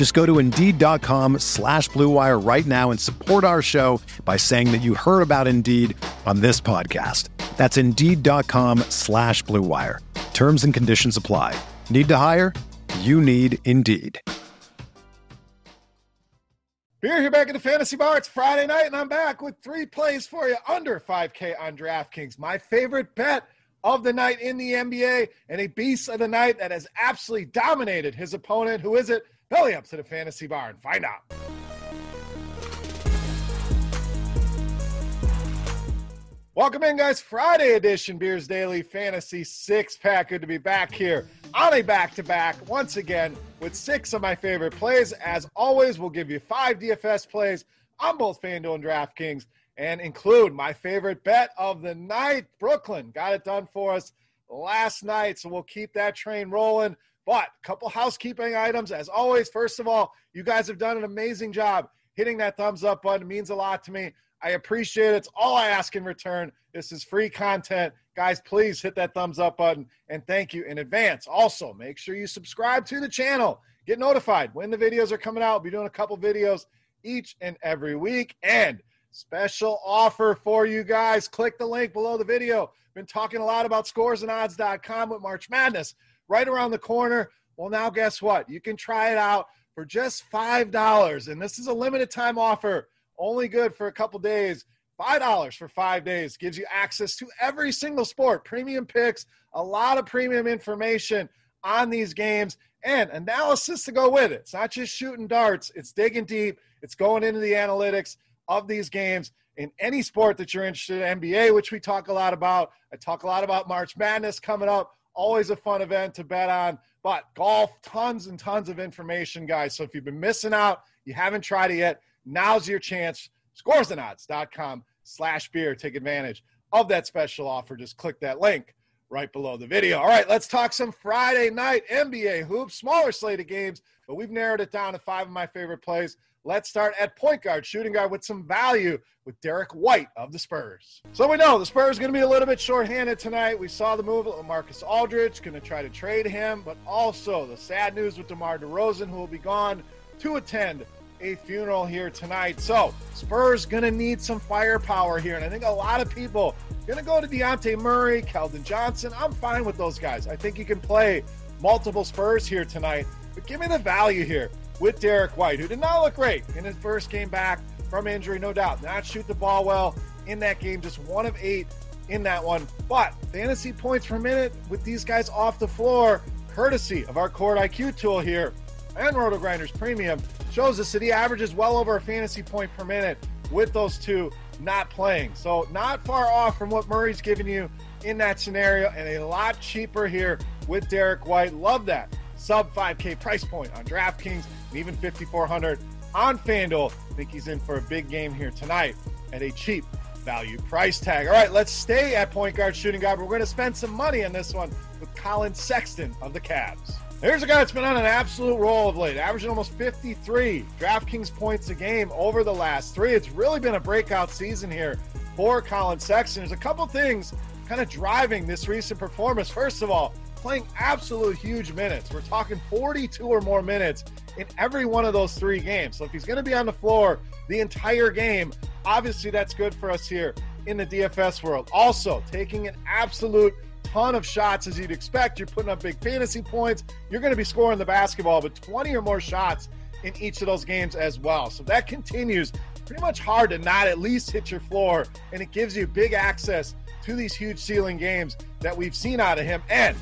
Just go to Indeed.com slash BlueWire right now and support our show by saying that you heard about Indeed on this podcast. That's Indeed.com slash BlueWire. Terms and conditions apply. Need to hire? You need Indeed. Beer here back at the Fantasy Bar. It's Friday night, and I'm back with three plays for you under 5K on DraftKings. My favorite bet of the night in the NBA, and a beast of the night that has absolutely dominated his opponent. Who is it? Belly up to the Fantasy Bar and find out. Welcome in, guys. Friday edition Beers Daily Fantasy Six Pack. Good to be back here on a back to back once again with six of my favorite plays. As always, we'll give you five DFS plays on both FanDuel and DraftKings and include my favorite bet of the night. Brooklyn got it done for us last night, so we'll keep that train rolling. But a couple housekeeping items. As always, first of all, you guys have done an amazing job hitting that thumbs up button. It means a lot to me. I appreciate it. It's all I ask in return. This is free content. Guys, please hit that thumbs up button and thank you in advance. Also, make sure you subscribe to the channel. Get notified when the videos are coming out. We'll be doing a couple videos each and every week. And special offer for you guys. Click the link below the video. Been talking a lot about scoresandodds.com with March Madness right around the corner. Well, now guess what? You can try it out for just $5. And this is a limited time offer only good for a couple days. $5 for five days gives you access to every single sport, premium picks, a lot of premium information on these games, and analysis to go with it. It's not just shooting darts, it's digging deep, it's going into the analytics of these games in any sport that you're interested in. NBA, which we talk a lot about. I talk a lot about March Madness coming up. Always a fun event to bet on. But golf, tons and tons of information, guys. So if you've been missing out, you haven't tried it yet, Now's your chance. Scoresandodds.com slash beer. Take advantage of that special offer. Just click that link right below the video. All right, let's talk some Friday night NBA hoops. Smaller slate of games, but we've narrowed it down to five of my favorite plays. Let's start at point guard, shooting guard with some value with Derrick White of the Spurs. So we know the Spurs going to be a little bit shorthanded tonight. We saw the move of Marcus Aldridge, going to try to trade him, but also the sad news with DeMar DeRozan, who will be gone to attend a funeral here tonight. So Spurs gonna need some firepower here, and I think a lot of people gonna go to Dejounte Murray, Keldon Johnson. I'm fine with those guys. I think you can play multiple Spurs here tonight, but give me the value here with Derrick White, who did not look great in his first game back from injury, no doubt. Not shoot the ball well in that game, just one of eight in that one. But fantasy points per minute with these guys off the floor, courtesy of our Court IQ tool here and RotoGrinders Premium shows us that he averages well over a fantasy point per minute with those two not playing. So not far off from what Murray's giving you in that scenario, and a lot cheaper here with Derrick White. Love that sub 5K price point on DraftKings and even 5,400 on FanDuel. I think he's in for a big game here tonight at a cheap value price tag. All right, let's stay at point guard shooting guard. We're going to spend some money on this one with Collin Sexton of the Cavs. Here's a guy that's been on an absolute roll of late, averaging almost 53 DraftKings points a game over the last three. It's really been a breakout season here for Collin Sexton. There's a couple things kind of driving this recent performance. First of all, playing absolute huge minutes. We're talking 42 or more minutes in every one of those three games. So if he's going to be on the floor the entire game, obviously that's good for us here in the DFS world. Also, taking an absolute ton of shots as you'd expect. You're putting up big fantasy points. You're going to be scoring the basketball, but 20 or more shots in each of those games as well. So that continues pretty much hard to not at least hit your floor, and it gives you big access to these huge ceiling games that we've seen out of him. And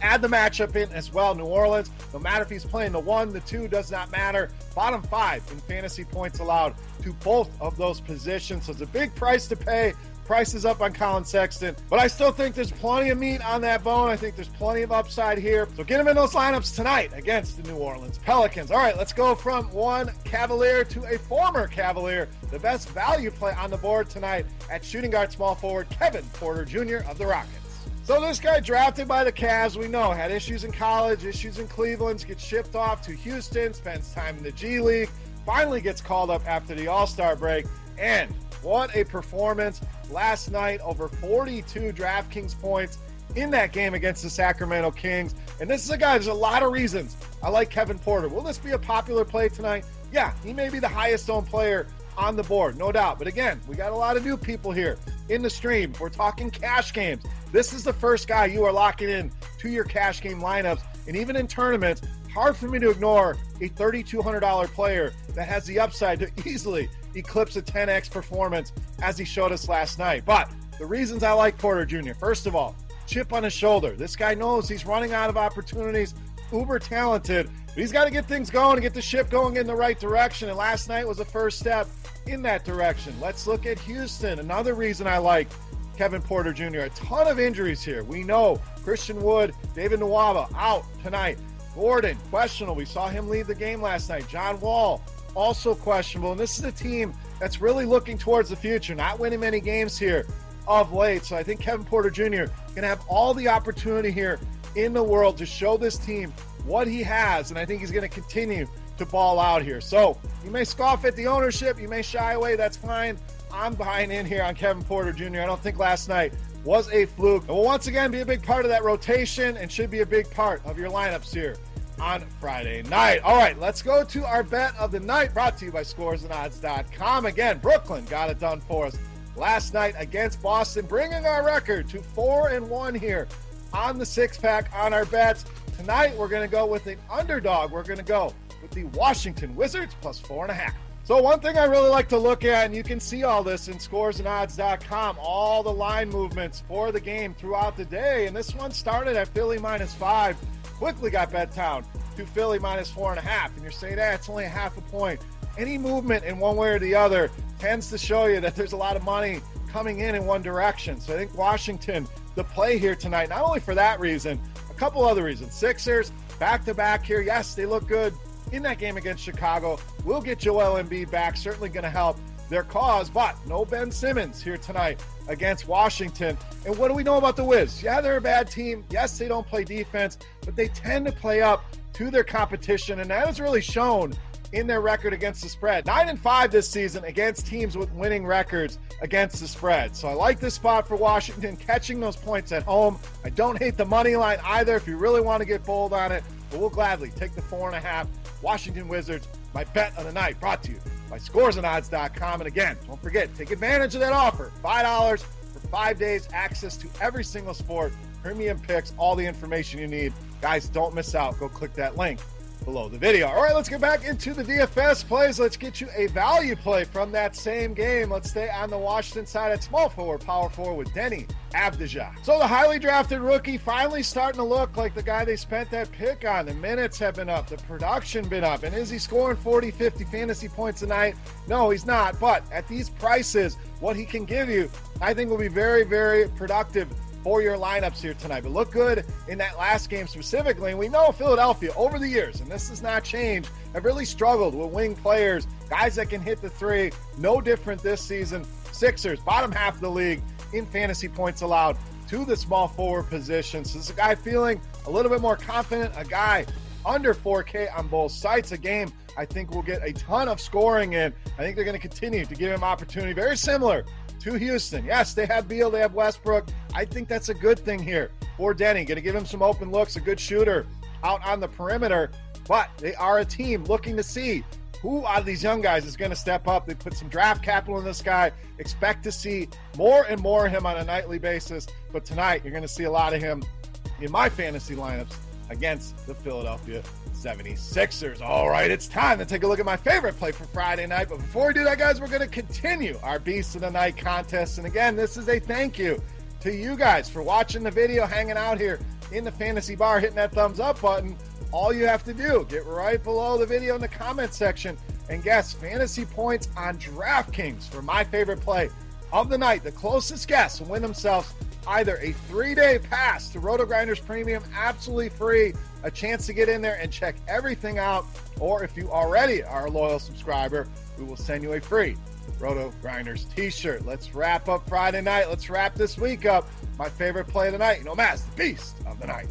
add the matchup in as well. New Orleans, no matter if he's playing the one, the two, does not matter. Bottom five in fantasy points allowed to both of those positions. So it's a big price to pay. Price is up on Collin Sexton, but I still think there's plenty of meat on that bone. I think there's plenty of upside here. So get him in those lineups tonight against the New Orleans Pelicans. All right, let's go from one Cavalier to a former Cavalier. The best value play on the board tonight at shooting guard small forward Kevin Porter Jr. of the Rockets. So this guy drafted by the Cavs, we know, had issues in college, issues in Cleveland, gets shipped off to Houston, spends time in the G League, finally gets called up after the All-Star break, and what a performance last night over 42 DraftKings points in that game against the Sacramento Kings. And this is a guy, there's a lot of reasons I like Kevin Porter. Will this be a popular play tonight? Yeah, he may be the highest owned player on the board, no doubt. But again, we got a lot of new people here in the stream. We're talking cash games. This is the first guy you are locking in to your cash game lineups. And even in tournaments, hard for me to ignore a $3,200 player that has the upside to easily eclipse a 10x performance as he showed us last night. But the reasons I like Porter Jr. First of all, chip on his shoulder. This guy knows he's running out of opportunities. Uber talented, but he's got to get things going and get the ship going in the right direction. And last night was the first step in that direction. Let's look at Houston. Another reason I like Kevin Porter Jr. A ton of injuries here. We know Christian Wood, David Nwaba out tonight. Gordon, questionable. We saw him leave the game last night. John Wall, also questionable. And this is a team that's really looking towards the future, not winning many games here of late. So I think Kevin Porter Jr. can have all the opportunity here in the world to show this team what he has. And I think he's going to continue to ball out here. So you may scoff at the ownership, you may shy away. That's fine. I'm buying in here on Kevin Porter Jr. I don't think last night was a fluke. It will once again be a big part of that rotation and should be a big part of your lineups here on Friday night. All right, let's go to our bet of the night brought to you by scoresandodds.com. Again, Brooklyn got it done for us last night against Boston, bringing our record to 4 and 1 here on the six pack on our bets. Tonight, we're going to go with an underdog. We're going to go with the Washington Wizards plus four and a half. So, one thing I really like to look at, and you can see all this in scoresandodds.com, all the line movements for the game throughout the day. And this one started at Philly minus five, quickly got bet town to Philly minus four and a half. And you're saying, ah, it's only a half a point. Any movement in one way or the other tends to show you that there's a lot of money coming in in one direction. So, I think Washington, the play here tonight, not only for that reason, a couple other reasons. Sixers, back to back here. Yes, they look good in that game against Chicago. We'll get Joel Embiid back. Certainly going to help their cause, but no Ben Simmons here tonight against Washington. And what do we know about the Wiz? Yeah, they're a bad team. Yes, they don't play defense, but they tend to play up to their competition, and that has really shown in their record against the spread. Nine and five this season against teams with winning records against the spread. So I like this spot for Washington, catching those points at home. I don't hate the money line either if you really want to get bold on it, but we'll gladly take the four and a half Washington Wizards, my bet of the night, brought to you by scoresandodds.com. And again, don't forget, take advantage of that offer $5 for five days, access to every single sport, premium picks, all the information you need. Guys, don't miss out. Go click that link below the video. All right, let's get back into the DFS plays. Let's get you a value play from that same game. Let's stay on the Washington side at small forward, power forward with Deni Avdija. So the highly drafted rookie finally starting to look like the guy they spent that pick on. The minutes have been up, the production been up. And is he scoring 40, 50 fantasy points tonight? No, he's not. But at these prices, what he can give you, I think will be very, very productive for your lineups here tonight. But look good in that last game specifically. And we know Philadelphia over the years, and this has not changed, have really struggled with wing players, guys that can hit the three. No different this season. Sixers, bottom half of the league in fantasy points allowed to the small forward position. So this is a guy feeling a little bit more confident, a guy under 4K on both sites. A game I think we'll get a ton of scoring in. I think they're going to continue to give him opportunity, very similar to Houston. Yes, they have Beal, they have Westbrook. I think that's a good thing here for Deni. Going to give him some open looks, a good shooter out on the perimeter. But they are a team looking to see who out of these young guys is going to step up. They put some draft capital in this guy. Expect to see more and more of him on a nightly basis. But tonight, you're going to see a lot of him in my fantasy lineups against the Philadelphia 76ers. All right, it's time to take a look at my favorite play for Friday night. But before we do that, guys, we're going to continue our Beast of the Night contest. And again, this is a thank you to you guys for watching the video, hanging out here in the fantasy bar, hitting that thumbs up button. All you have to do, get right below the video in the comment section and guess fantasy points on DraftKings for my favorite play of the night. The closest guess will win themselves either a three day pass to RotoGrinders Premium, absolutely free, a chance to get in there and check everything out. Or if you already are a loyal subscriber, we will send you a free Roto Grinders t shirt. Let's wrap up Friday night. Let's wrap this week up. My favorite play of the night, you know, Mass, the beast of the night.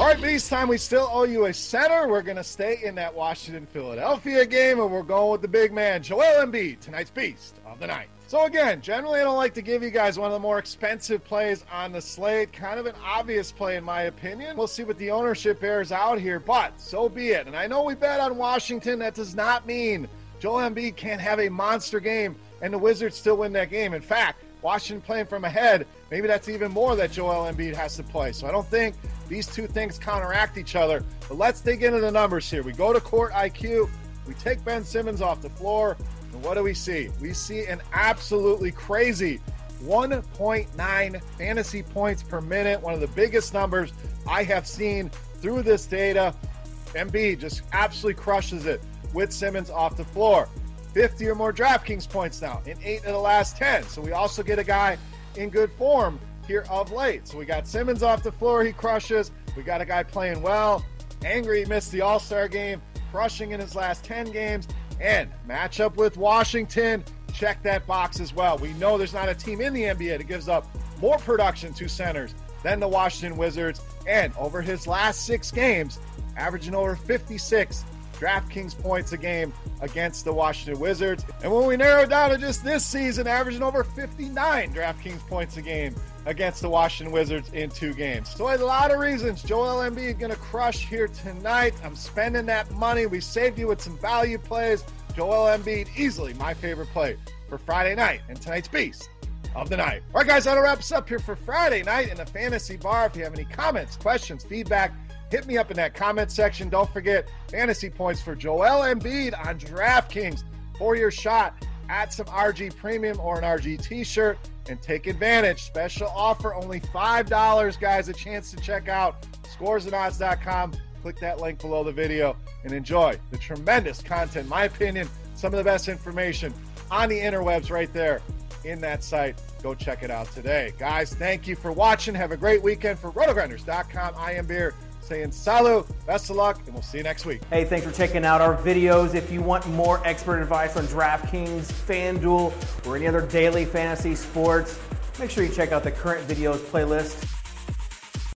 All right, Beast time. We still owe you a center. We're going to stay in that Washington Philadelphia game, and we're going with the big man, Joel Embiid, tonight's Beast of the Night. So, again, generally, I don't like to give you guys one of the more expensive plays on the slate. Kind of an obvious play, in my opinion. We'll see what the ownership bears out here, but so be it. And I know we bet on Washington. That does not mean Joel Embiid can't have a monster game and the Wizards still win that game. In fact, Washington playing from ahead, maybe that's even more that Joel Embiid has to play. So I don't think these two things counteract each other. But let's dig into the numbers here. We go to court IQ, we take Ben Simmons off the floor, and what do we see? We see an absolutely crazy 1.9 fantasy points per minute, one of the biggest numbers I have seen through this data. Embiid just absolutely crushes it with Simmons off the floor. 50 or more DraftKings points now in eight of the last 10. So we also get a guy in good form here of late. So we got Simmons off the floor, he crushes. We got a guy playing well. Angry missed the All Star game, crushing in his last 10 games. And matchup with Washington, check that box as well. We know there's not a team in the NBA that gives up more production to centers than the Washington Wizards. And over his last six games, averaging over 56 DraftKings points a game against the Washington Wizards. And when we narrow down to just this season, averaging over 59 DraftKings points a game against the Washington Wizards in two games. So a lot of reasons Joel Embiid is going to crush here tonight. I'm spending that money. We saved you with some value plays. Joel Embiid, easily my favorite play for Friday night and tonight's Beast of the night. All right, guys, that'll wrap us up here for Friday night in the Fantasy Bar. If you have any comments, questions, feedback, hit me up in that comment section. Don't forget fantasy points for Joel Embiid on DraftKings for your shot at some RG Premium or an RG t shirt and take advantage. Special offer, only $5, guys. A chance to check out scoresandodds.com. Click that link below the video and enjoy the tremendous content, my opinion, some of the best information on the interwebs right there in that site. Go check it out today. Guys, thank you for watching. Have a great weekend for rotogrinders.com. I am Beer saying salut, best of luck, and we'll see you next week. Hey, thanks for checking out our videos. If you want more expert advice on DraftKings, FanDuel, or any other daily fantasy sports, make sure you check out the current videos playlist